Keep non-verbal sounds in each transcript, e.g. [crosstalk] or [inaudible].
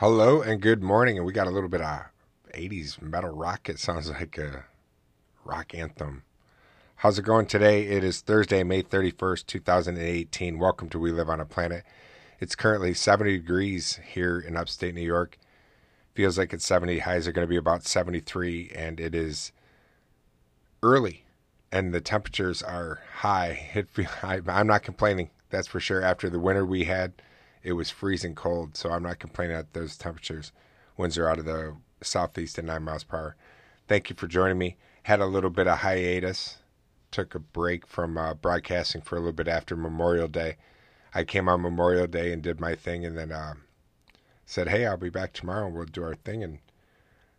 Hello and good morning. And we got a little bit of 80s metal rock. It sounds like a rock anthem. How's it going today? It is Thursday, May 31st, 2018. Welcome to We Live on a Planet. It's currently 70 degrees here in upstate New York. Feels like it's 70. Highs are going to be about 73, and it is early, and the temperatures are high. [laughs] It, I, I'm not complaining, that's for sure. After the winter we had, it was freezing cold, so I'm not complaining at those temperatures. Winds are out of the southeast at 9 miles per hour. Thank you for joining me. Had a little bit of hiatus. Took a break from uh, broadcasting for a little bit after Memorial Day. I came on Memorial Day and did my thing, and then uh, said, "Hey, I'll be back tomorrow, and we'll do our thing." And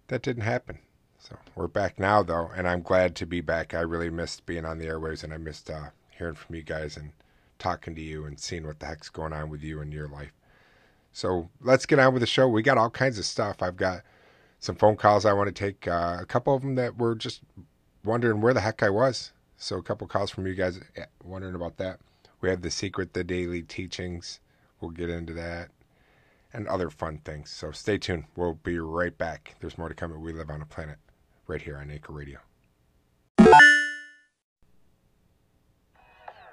that didn't happen. So we're back now, though, and I'm glad to be back. I really missed being on the airwaves, and I missed uh, hearing from you guys and talking to you and seeing what the heck's going on with you in your life. So let's get on with the show. We got all kinds of stuff. I've got some phone calls I want to take. Uh, a couple of them that were just wondering where the heck I was. So a couple calls from you guys eh, wondering about that. We have the secret, the daily teachings. We'll get into that and other fun things. So stay tuned. We'll be right back. There's more to come. We live on a planet right here on Anchor Radio.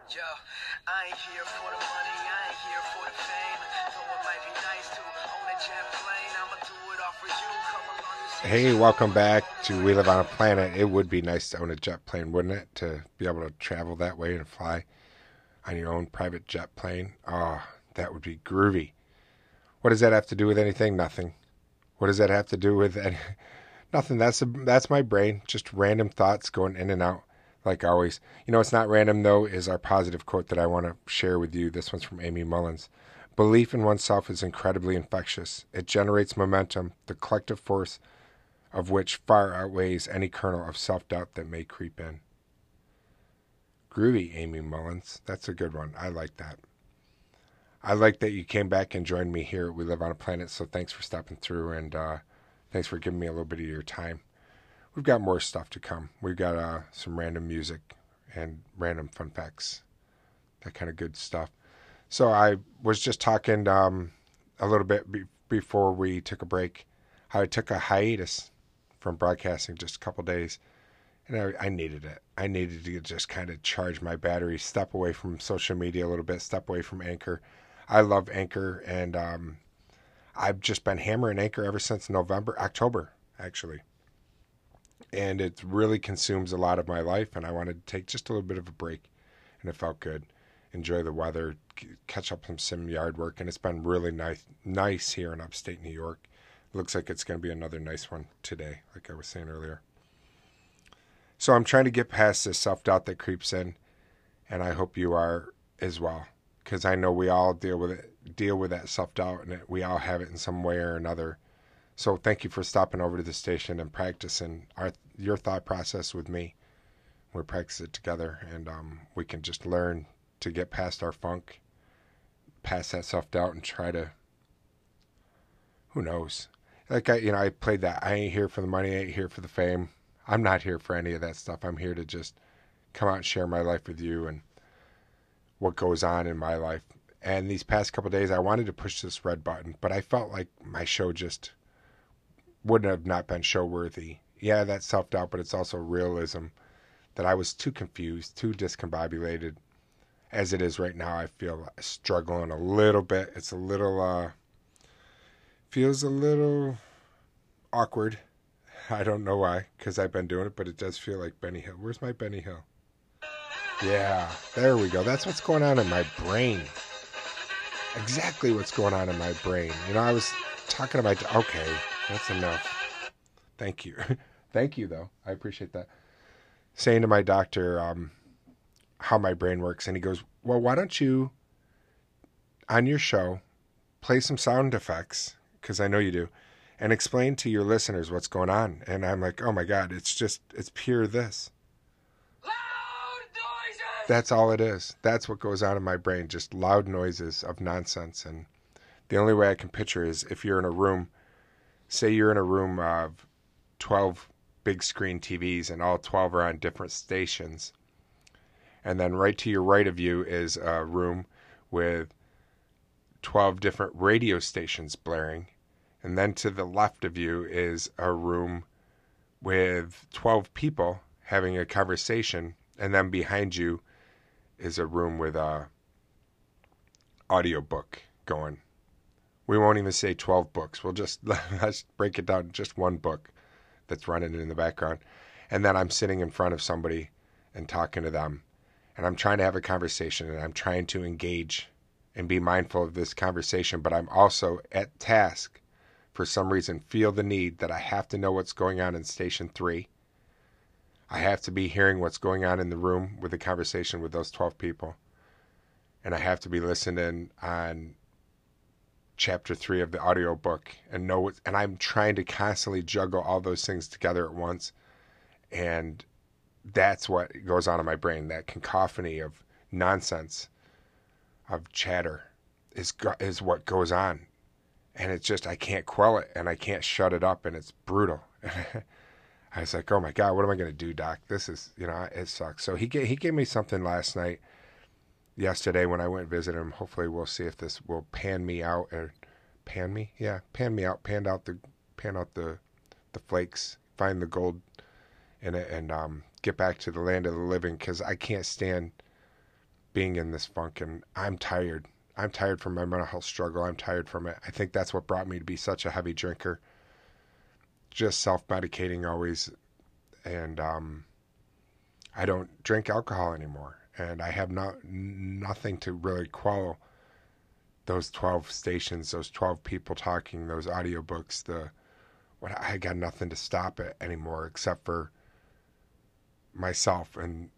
Yo, I ain't here for the money, I ain't here for the fame. Though it might be nice to own a jet plane, I'ma do it all for you. Come along and Hey, welcome back to We Live on a Planet. It would be nice to own a jet plane, wouldn't it? To be able to travel that way and fly on your own private jet plane. Oh, that would be groovy. What does that have to do with anything? Nothing. What does that have to do with any... [laughs] nothing? That's a, that's my brain. Just random thoughts going in and out, like always. You know, it's not random though. Is our positive quote that I want to share with you. This one's from Aimee Mullins. Belief in oneself is incredibly infectious. It generates momentum, the collective force of which far outweighs any kernel of self doubt that may creep in. Groovy, Aimee Mullins. That's a good one. I like that. I like that you came back and joined me here. We live on a planet, so thanks for stopping through and uh, thanks for giving me a little bit of your time. We've got more stuff to come. We've got uh, some random music and random fun facts, that kind of good stuff. So I was just talking um, a little bit be- before we took a break. How I took a hiatus from broadcasting just a couple days, and I, I needed it. I needed to just kind of charge my battery, step away from social media a little bit, step away from Anchor. I love Anchor, and um, I've just been hammering Anchor ever since November, October, actually. And it really consumes a lot of my life, and I wanted to take just a little bit of a break, and it felt good. Enjoy the weather, catch up some sim yard work, and it's been really nice, nice here in upstate New York. Looks like it's going to be another nice one today, like I was saying earlier. So I'm trying to get past this self doubt that creeps in, and I hope you are as well, because I know we all deal with it, deal with that self doubt, and we all have it in some way or another. So thank you for stopping over to the station and practicing our your thought process with me. We practice it together, and um, we can just learn to get past our funk, past that self doubt, and try to. Who knows? Like I, you know, I played that. I ain't here for the money. I ain't here for the fame. I'm not here for any of that stuff. I'm here to just come out and share my life with you and what goes on in my life. And these past couple days, I wanted to push this red button, but I felt like my show just wouldn't have not been show worthy. Yeah, that's self doubt, but it's also realism that I was too confused, too discombobulated. As it is right now, I feel struggling a little bit. It's a little, uh, feels a little awkward. [laughs] I don't know why, because I've been doing it, but it does feel like Benny Hill. Where's my Benny Hill? Yeah, there we go. That's what's going on in my brain. Exactly what's going on in my brain. You know, I was talking about. Okay, that's enough. Thank you. [laughs] Thank you, though. I appreciate that. Saying to my doctor um, how my brain works, and he goes, Well, why don't you, on your show, play some sound effects, because I know you do, and explain to your listeners what's going on. And I'm like, Oh my God, it's just, it's pure this. Loud noises! That's all it is. That's what goes on in my brain, just loud noises of nonsense. And the only way I can picture is if you're in a room, say you're in a room of 12 big screen TVs and all 12 are on different stations. And then right to your right of you is a room with 12 different radio stations blaring. And then to the left of you is a room with 12 people having a conversation. And then behind you is a room with a audiobook going. We won't even say 12 books. We'll just [laughs] let's break it down just one book that's running in the background. And then I'm sitting in front of somebody and talking to them. And I'm trying to have a conversation and I'm trying to engage and be mindful of this conversation, but I'm also at task for some reason feel the need that I have to know what's going on in station 3. I have to be hearing what's going on in the room with the conversation with those 12 people. And I have to be listening on chapter 3 of the audiobook and know what and I'm trying to constantly juggle all those things together at once. And that's what goes on in my brain, that cacophony of nonsense of chatter is is what goes on, and it's just I can't quell it and I can't shut it up, and it's brutal. [laughs] I was like, oh my god, what am I going to do, Doc? This is you know it sucks. So he gave, he gave me something last night, yesterday when I went visit him. Hopefully, we'll see if this will pan me out or pan me, yeah, pan me out, pan out the pan out the the flakes, find the gold in it, and um, get back to the land of the living because I can't stand being in this funk and I'm tired. I'm tired from my mental health struggle. I'm tired from it. I think that's what brought me to be such a heavy drinker. Just self medicating always. And um, I don't drink alcohol anymore. And I have not nothing to really quell those 12 stations, those 12 people talking, those audiobooks, the what I got nothing to stop it anymore except for myself and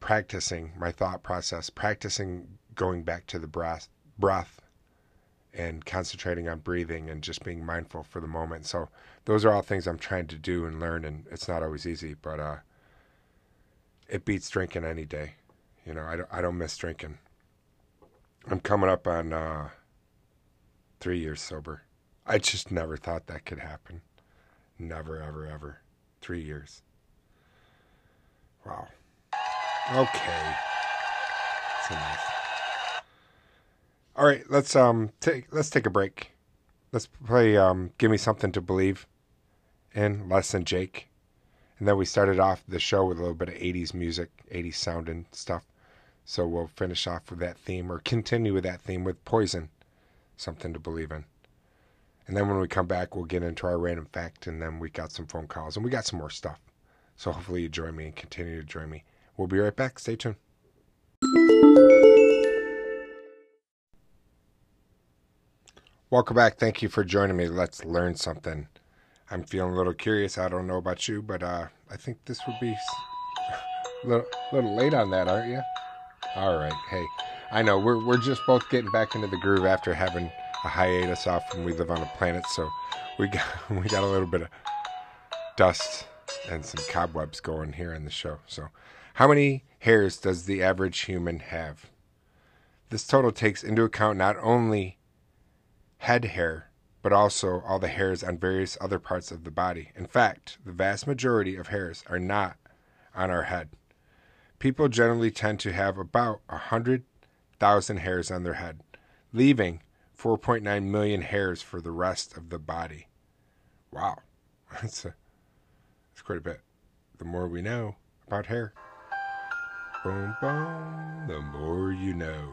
practicing my thought process, practicing going back to the breath, breath and concentrating on breathing and just being mindful for the moment. So those are all things I'm trying to do and learn and it's not always easy, but uh it beats drinking any day. You know, I don't I don't miss drinking. I'm coming up on uh 3 years sober. I just never thought that could happen. Never ever ever. 3 years. Wow. Okay. All right, let's um take let's take a break. Let's play um Give Me Something to Believe in Less Than Jake. And then we started off the show with a little bit of 80s music, 80s sound and stuff. So we'll finish off with that theme or continue with that theme with Poison, Something to Believe in. And then when we come back, we'll get into our random fact and then we got some phone calls and we got some more stuff. So hopefully you join me and continue to join me. We'll be right back. Stay tuned. Welcome back. Thank you for joining me. Let's learn something. I'm feeling a little curious. I don't know about you, but uh, I think this would be [laughs] a little, little late on that, aren't you? All right. Hey, I know we're we're just both getting back into the groove after having a hiatus off when we live on a planet, so we got [laughs] we got a little bit of dust and some cobwebs going here in the show. So how many hairs does the average human have? This total takes into account not only head hair, but also all the hairs on various other parts of the body. In fact, the vast majority of hairs are not on our head. People generally tend to have about 100,000 hairs on their head, leaving 4.9 million hairs for the rest of the body. Wow, [laughs] that's, a, that's quite a bit. The more we know about hair. Boom, boom. The more you know.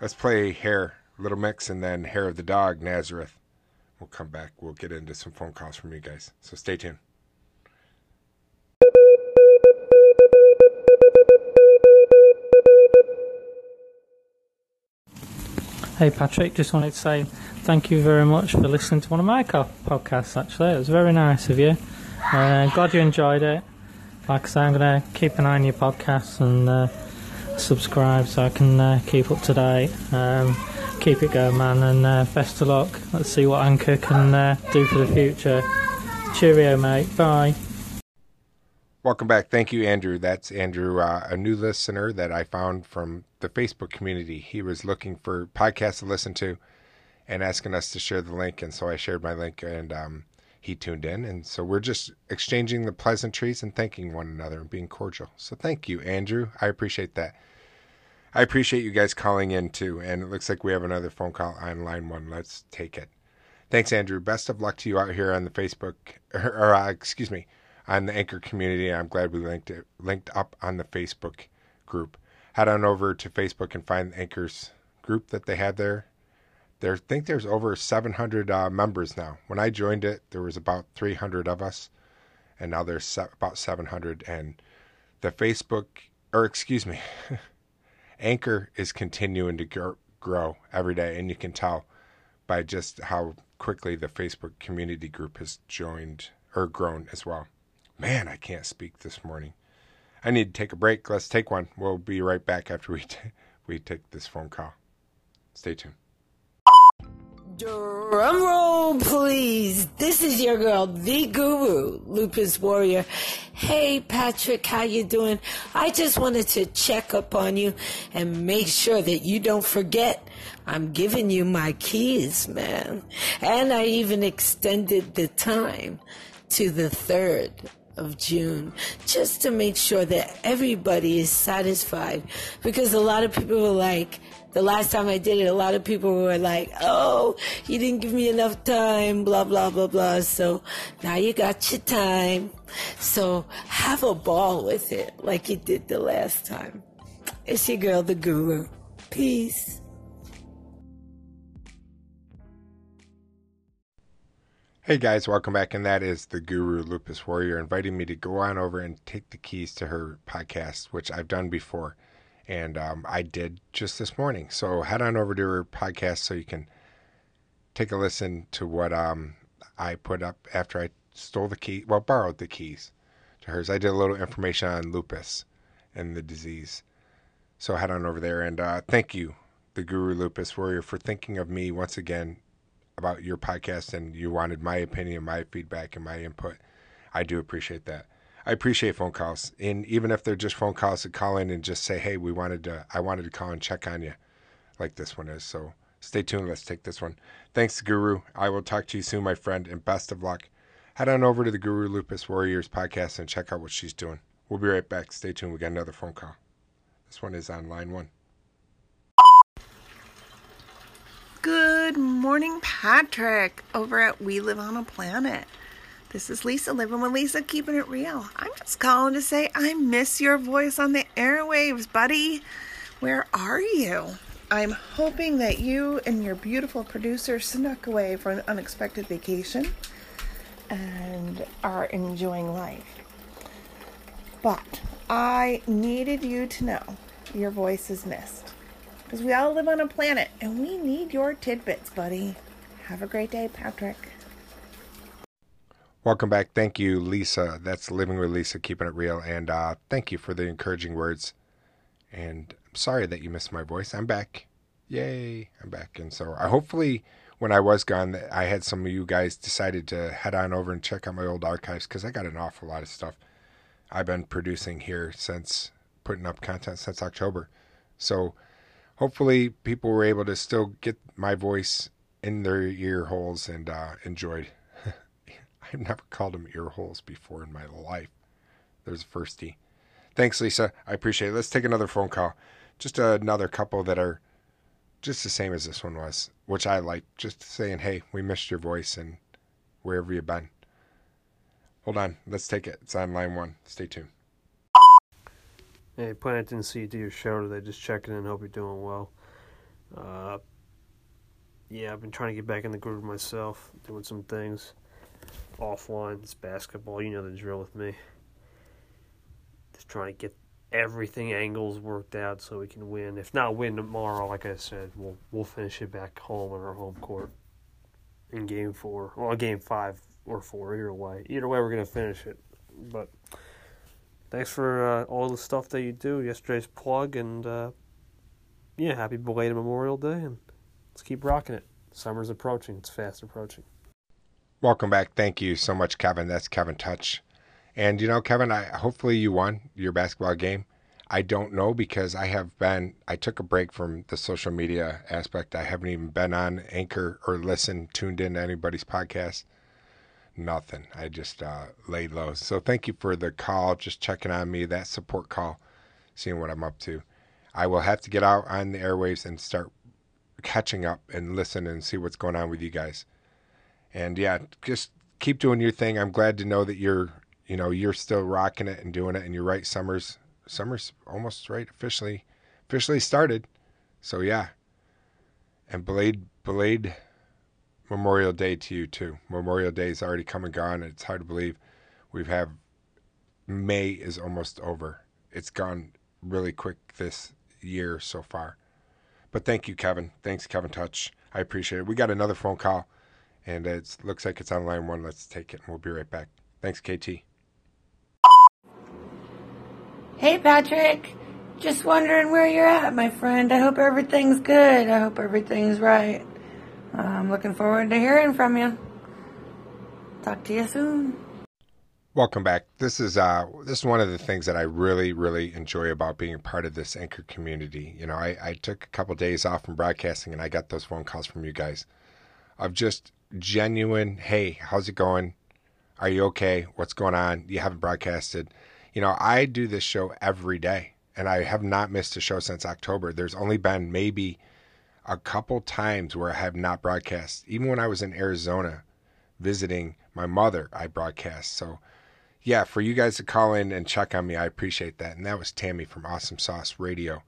Let's play Hair, Little Mix, and then Hair of the Dog, Nazareth. We'll come back. We'll get into some phone calls from you guys. So stay tuned. Hey Patrick, just wanted to say thank you very much for listening to one of my podcasts. Actually, it was very nice of you. Uh, glad you enjoyed it. Like I say, I'm going to keep an eye on your podcasts and uh, subscribe so I can uh, keep up to date. Um, keep it going, man, and uh, best of luck. Let's see what Anchor can uh, do for the future. Cheerio, mate. Bye. Welcome back. Thank you, Andrew. That's Andrew, uh, a new listener that I found from the Facebook community. He was looking for podcasts to listen to and asking us to share the link. And so I shared my link and um, he tuned in. And so we're just exchanging the pleasantries and thanking one another and being cordial. So thank you, Andrew. I appreciate that. I appreciate you guys calling in too. And it looks like we have another phone call on line one. Let's take it. Thanks, Andrew. Best of luck to you out here on the Facebook, or, [laughs] or uh, excuse me, on the Anchor community. I'm glad we linked it, linked up on the Facebook group. Head on over to Facebook and find the Anchor's group that they had there. There, I think there's over 700 uh, members now. When I joined it, there was about 300 of us, and now there's se- about 700. And the Facebook, or excuse me, [laughs] Anchor is continuing to gr- grow every day, and you can tell by just how quickly the Facebook community group has joined or grown as well. Man, I can't speak this morning. I need to take a break. Let's take one. We'll be right back after we [laughs] t- we take this phone call. Stay tuned. Drum roll, please. This is your girl, the Guru, Lupus Warrior. Hey, Patrick, how you doing? I just wanted to check up on you and make sure that you don't forget. I'm giving you my keys, man. And I even extended the time to the 3rd of June just to make sure that everybody is satisfied because a lot of people were like, the last time I did it, a lot of people were like, oh, you didn't give me enough time, blah, blah, blah, blah. So now you got your time. So have a ball with it like you did the last time. It's your girl, the guru. Peace. Hey guys, welcome back, and that is the Guru Lupus Warrior inviting me to go on over and take the keys to her podcast, which I've done before, and um, I did just this morning. So head on over to her podcast so you can take a listen to what um, I put up after I stole the key, well, borrowed the keys to hers. I did a little information on lupus and the disease. So head on over there, and uh, thank you, the Guru Lupus Warrior, for thinking of me once again about your podcast and you wanted my opinion, my feedback, and my input. I do appreciate that. I appreciate phone calls, and even if they're just phone calls to call in and just say, "Hey, we wanted to, I wanted to call and check on you," like this one is. So stay tuned. Let's take this one. Thanks, Guru. I will talk to you soon, my friend, and best of luck. Head on over to the Guru Lupus Warriors podcast and check out what she's doing. We'll be right back. Stay tuned. We got another phone call. This one is on line one. Good morning, Patrick, over at We Live on a Planet. This is Lisa, living with Lisa, keeping it real. I'm just calling to say I miss your voice on the airwaves, buddy. Where are you? I'm hoping that you and your beautiful producer snuck away for an unexpected vacation and are enjoying life. But I needed you to know your voice is missed. Because we all live on a planet and we need your tidbits, buddy. Have a great day, Patrick. Welcome back. Thank you, Lisa. That's Living with Lisa, keeping it real. And uh, thank you for the encouraging words. And I'm sorry that you missed my voice. I'm back. Yay, I'm back. And so I hopefully when I was gone, I had some of you guys decided to head on over and check out my old archives because I got an awful lot of stuff I've been producing here since putting up content since October. So hopefully people were able to still get my voice in their ear holes and uh, enjoyed. [laughs] I've never called them ear holes before in my life. There's a firsty. Thanks, Lisa. I appreciate it. Let's take another phone call. Just another couple that are just the same as this one was, which I like. Just saying, hey, we missed your voice and wherever you've been. Hold on. Let's take it. It's on line one. Stay tuned. Hey, Planet didn't see you do your show today. Just checking in. Hope you're doing well. Uh, yeah, I've been trying to get back in the groove myself, doing some things offline. It's basketball. You know the drill with me. Just trying to get everything angles worked out so we can win. If not win tomorrow, like I said, we'll we'll finish it back home on our home court in game four. Well, game five or four, either way. Either way, we're gonna finish it. But thanks for uh, all the stuff that you do. Yesterday's plug, and uh, yeah, happy belated Memorial Day, and let's keep rocking it. Summer's approaching. It's fast approaching. Welcome back. Thank you so much, Kevin. That's Kevin Touch. And you know, Kevin, I hopefully you won your basketball game. I don't know because I have been I took a break from the social media aspect. I haven't even been on Anchor or listened, tuned in to anybody's podcast. Nothing. I just uh, laid low. So thank you for the call, just checking on me, that support call, seeing what I'm up to. I will have to get out on the airwaves and start catching up and listen and see what's going on with you guys. And yeah, just keep doing your thing. I'm glad to know that you're, you know, you're still rocking it and doing it. And you're right, summer's summer's almost right officially, officially started. So yeah. And Blade Blade Memorial Day to you too. Memorial Day is already come and gone. It's hard to believe we've have May is almost over. It's gone really quick this year so far. But thank you, Kevin. Thanks, Kevin Touch. I appreciate it. We got another phone call, and it looks like it's on line one. Let's take it, and we'll be right back. Thanks, KT. Hey, Patrick. Just wondering where you're at, my friend. I hope everything's good. I hope everything's right. I'm looking forward to hearing from you. Talk to you soon. Welcome back. This is uh this is one of the things that I really really enjoy about being a part of this anchor community. You know, I, I took a couple days off from broadcasting and I got those phone calls from you guys of just genuine, hey, how's it going? Are you okay? What's going on? You haven't broadcasted. You know, I do this show every day and I have not missed a show since October. There's only been maybe a couple times where I have not broadcast. Even when I was in Arizona visiting my mother, I broadcast. So yeah, for you guys to call in and check on me, I appreciate that. And that was Tammy from Awesome Sauce Radio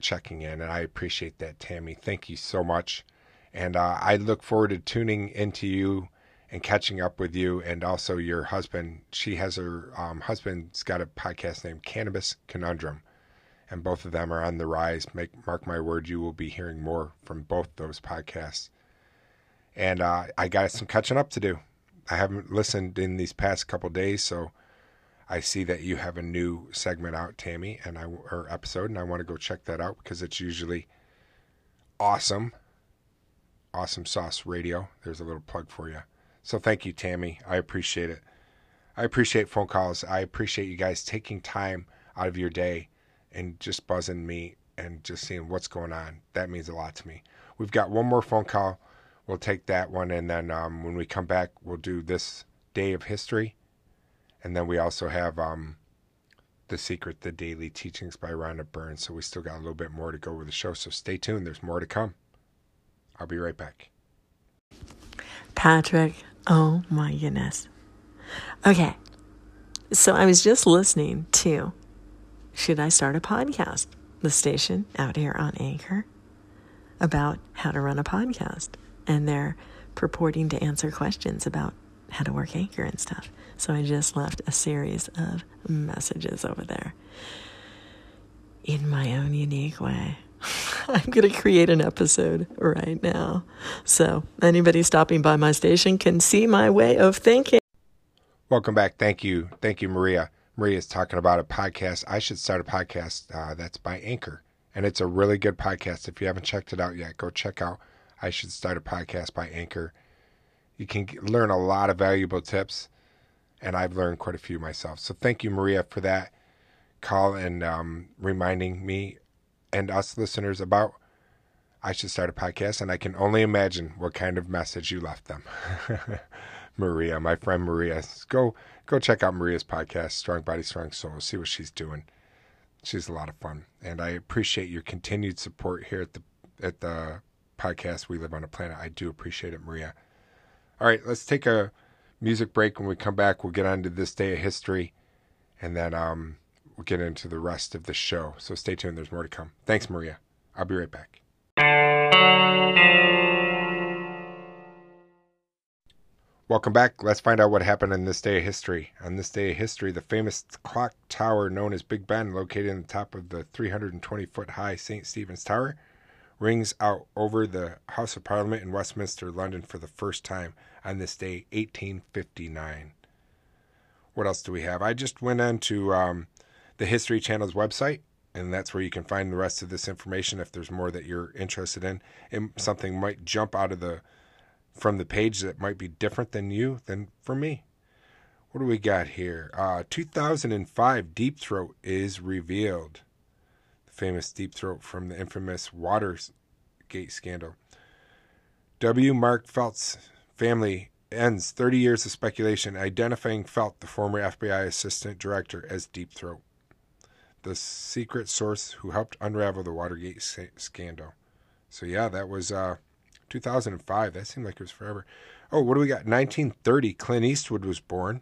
checking in, and I appreciate that, Tammy. Thank you so much. And uh, I look forward to tuning into you and catching up with you, and also your husband. She has her um, husband's got a podcast named Cannabis Conundrum, and both of them are on the rise. Make mark my word, you will be hearing more from both those podcasts. And uh, I got some catching up to do. I haven't listened in these past couple days, so I see that you have a new segment out, Tammy, and I or episode, and I want to go check that out because it's usually awesome. Awesome Sauce Radio. There's a little plug for you. So thank you, Tammy. I appreciate it. I appreciate phone calls. I appreciate you guys taking time out of your day and just buzzing me and just seeing what's going on. That means a lot to me. We've got one more phone call we'll take that one, and then um, when we come back, we'll do this day of history, and then we also have um, the secret, the daily teachings by Rhonda Burns. So we still got a little bit more to go with the show. So stay tuned. There's more to come. I'll be right back. Patrick, oh my goodness. Okay, so I was just listening to Should I Start a Podcast? The station out here on Anchor about how to run a podcast and they're purporting to answer questions about how to work Anchor and stuff. So I just left a series of messages over there in my own unique way. [laughs] I'm going to create an episode right now. So anybody stopping by my station can see my way of thinking. Welcome back. Thank you. Thank you, Maria. Maria is talking about a podcast. I should start a podcast uh, that's by Anchor. And it's a really good podcast. If you haven't checked it out yet, go check out I should start a podcast by Anchor. You can learn a lot of valuable tips, and I've learned quite a few myself. So thank you, Maria, for that call and um, reminding me and us listeners about I should start a podcast. And I can only imagine what kind of message you left them. [laughs] Maria, my friend Maria, go go check out Maria's podcast, Strong Body, Strong Soul. See what she's doing. She's a lot of fun, and I appreciate your continued support here at the at the podcast, We Live on a Planet. I do appreciate it, Maria. All right, let's take a music break. When we come back, we'll get on to this day of history, and then um, we'll get into the rest of the show. So stay tuned. There's more to come. Thanks, Maria. I'll be right back. Welcome back. Let's find out what happened in this day of history. On this day of history, the famous clock tower known as Big Ben, located on the top of the 320 foot high St. Stephen's Tower, rings out over the House of Parliament in Westminster, London, for the first time on this day, 1859. What else do we have? I just went on to um, the History Channel's website, and that's where you can find the rest of this information if there's more that you're interested in. And something might jump out of the from the page that might be different than you than for me. What do we got here? Uh, 2005 Deep Throat is revealed The famous deep throat from the infamous Watergate scandal. W. Mark Felt's family ends 30 years of speculation identifying Felt, the former FBI assistant director, as Deep Throat, the secret source who helped unravel the Watergate scandal. So, yeah, that was uh, 2005. That seemed like it was forever. Oh, what do we got? 1930, Clint Eastwood was born.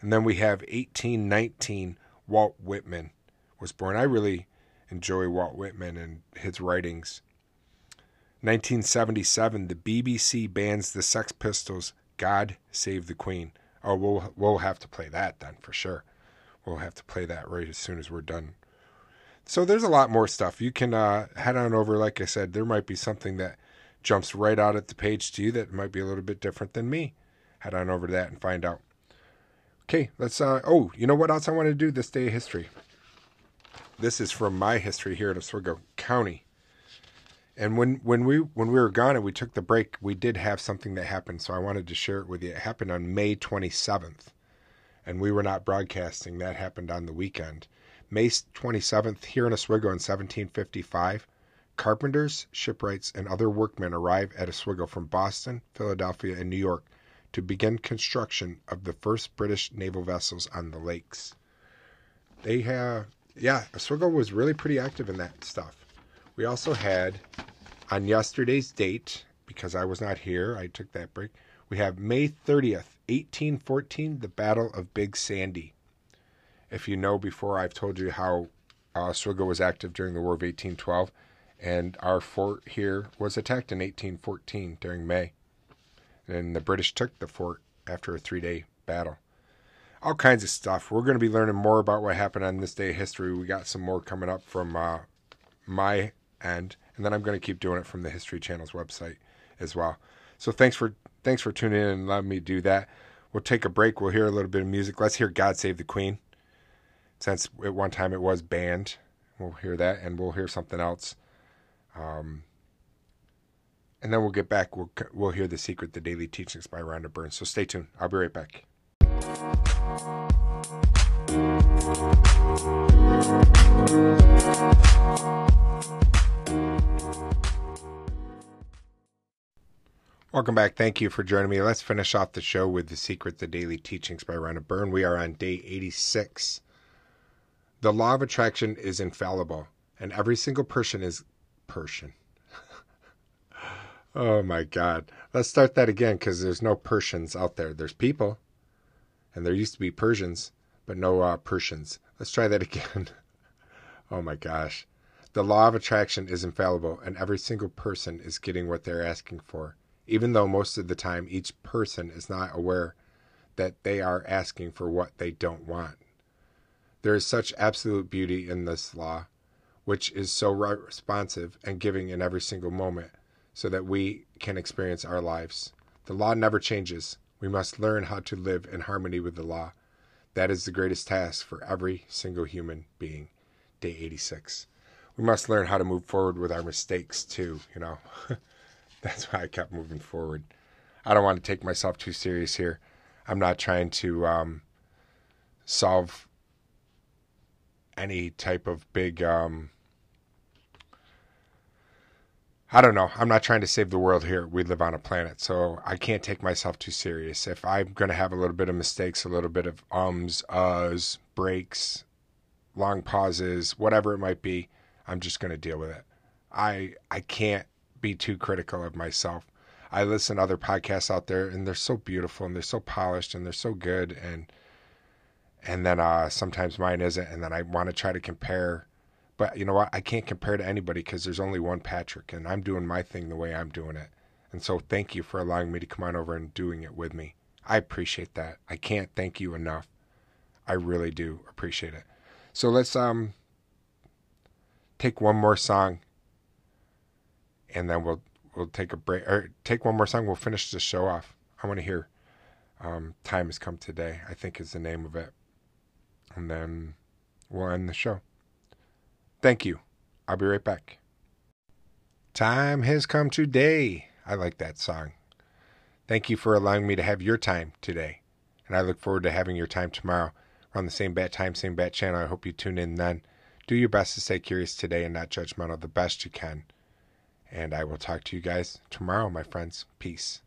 And then we have 1819, Walt Whitman was born. I really enjoy Walt Whitman and his writings. 1977, the BBC bans the Sex Pistols' God Save the Queen. Oh, we'll, we'll have to play that then for sure. We'll have to play that right as soon as we're done. So there's a lot more stuff. You can uh, head on over. Like I said, there might be something that jumps right out at the page to you that might be a little bit different than me. Head on over to that and find out. Okay, let's. Uh, oh, you know what else I want to do this day of history? This is from my history here at Oswego County. And when, when we when we were gone and we took the break, we did have something that happened. So I wanted to share it with you. It happened on May 27th, and we were not broadcasting. That happened on the weekend. May 27th, here in Oswego in 1755, carpenters, shipwrights, and other workmen arrive at Oswego from Boston, Philadelphia, and New York to begin construction of the first British naval vessels on the lakes. They have, yeah, Oswego was really pretty active in that stuff. We also had, on yesterday's date, because I was not here, I took that break, we have May 30th, 1814, the Battle of Big Sandy. If you know before, I've told you how uh, Oswego was active during the War of 1812, and our fort here was attacked in 1814 during May. And the British took the fort after a three day battle. All kinds of stuff. We're going to be learning more about what happened on this day of history. We got some more coming up from uh, my end, and then I'm going to keep doing it from the History Channel's website as well. So thanks for thanks for tuning in and letting me do that. We'll take a break. We'll hear a little bit of music. Let's hear "God Save the Queen," since at one time it was banned. We'll hear that, and we'll hear something else. Um, and then we'll get back. We'll we'll hear the secret, the daily teachings by Rhonda Burns. So stay tuned. I'll be right back. Welcome back. Thank you for joining me. Let's finish off the show with The Secret, The Daily Teachings by Rhonda Byrne. We are on day 86. The law of attraction is infallible, and every single person is Persian. [laughs] oh my God. Let's start that again because there's no Persians out there. There's people, and there used to be Persians, but no uh, Persians. Let's try that [laughs] again. oh my gosh. The law of attraction is infallible, and every single person is getting what they're asking for even though most of the time each person is not aware that they are asking for what they don't want. There is such absolute beauty in this law, which is so responsive and giving in every single moment so that we can experience our lives. The law never changes. We must learn how to live in harmony with the law. That is the greatest task for every single human being. Day 86. We must learn how to move forward with our mistakes too, you know. [laughs] That's why I kept moving forward. I don't want to take myself too serious here. I'm not trying to um, solve any type of big. Um, I don't know. I'm not trying to save the world here. We live on a planet, so I can't take myself too serious. If I'm going to have a little bit of mistakes, a little bit of ums, uhs, breaks, long pauses, whatever it might be, I'm just going to deal with it. I I can't be too critical of myself. I listen to other podcasts out there and they're so beautiful and they're so polished and they're so good and and then uh, sometimes mine isn't and then I want to try to compare but you know what I can't compare to anybody because there's only one Patrick and I'm doing my thing the way I'm doing it and so thank you for allowing me to come on over and doing it with me I appreciate that I can't thank you enough I really do appreciate it so let's um take one more song and then we'll we'll take a break or take one more song. We'll finish the show off. I want to hear um, "Time Has Come Today." I think is the name of it, and then we'll end the show. Thank you. I'll be right back. Time has come today. I like that song. Thank you for allowing me to have your time today, and I look forward to having your time tomorrow We're on the same bat time, same bat channel. I hope you tune in then. Do your best to stay curious today and not judgmental the best you can. And I will talk to you guys tomorrow, my friends. Peace.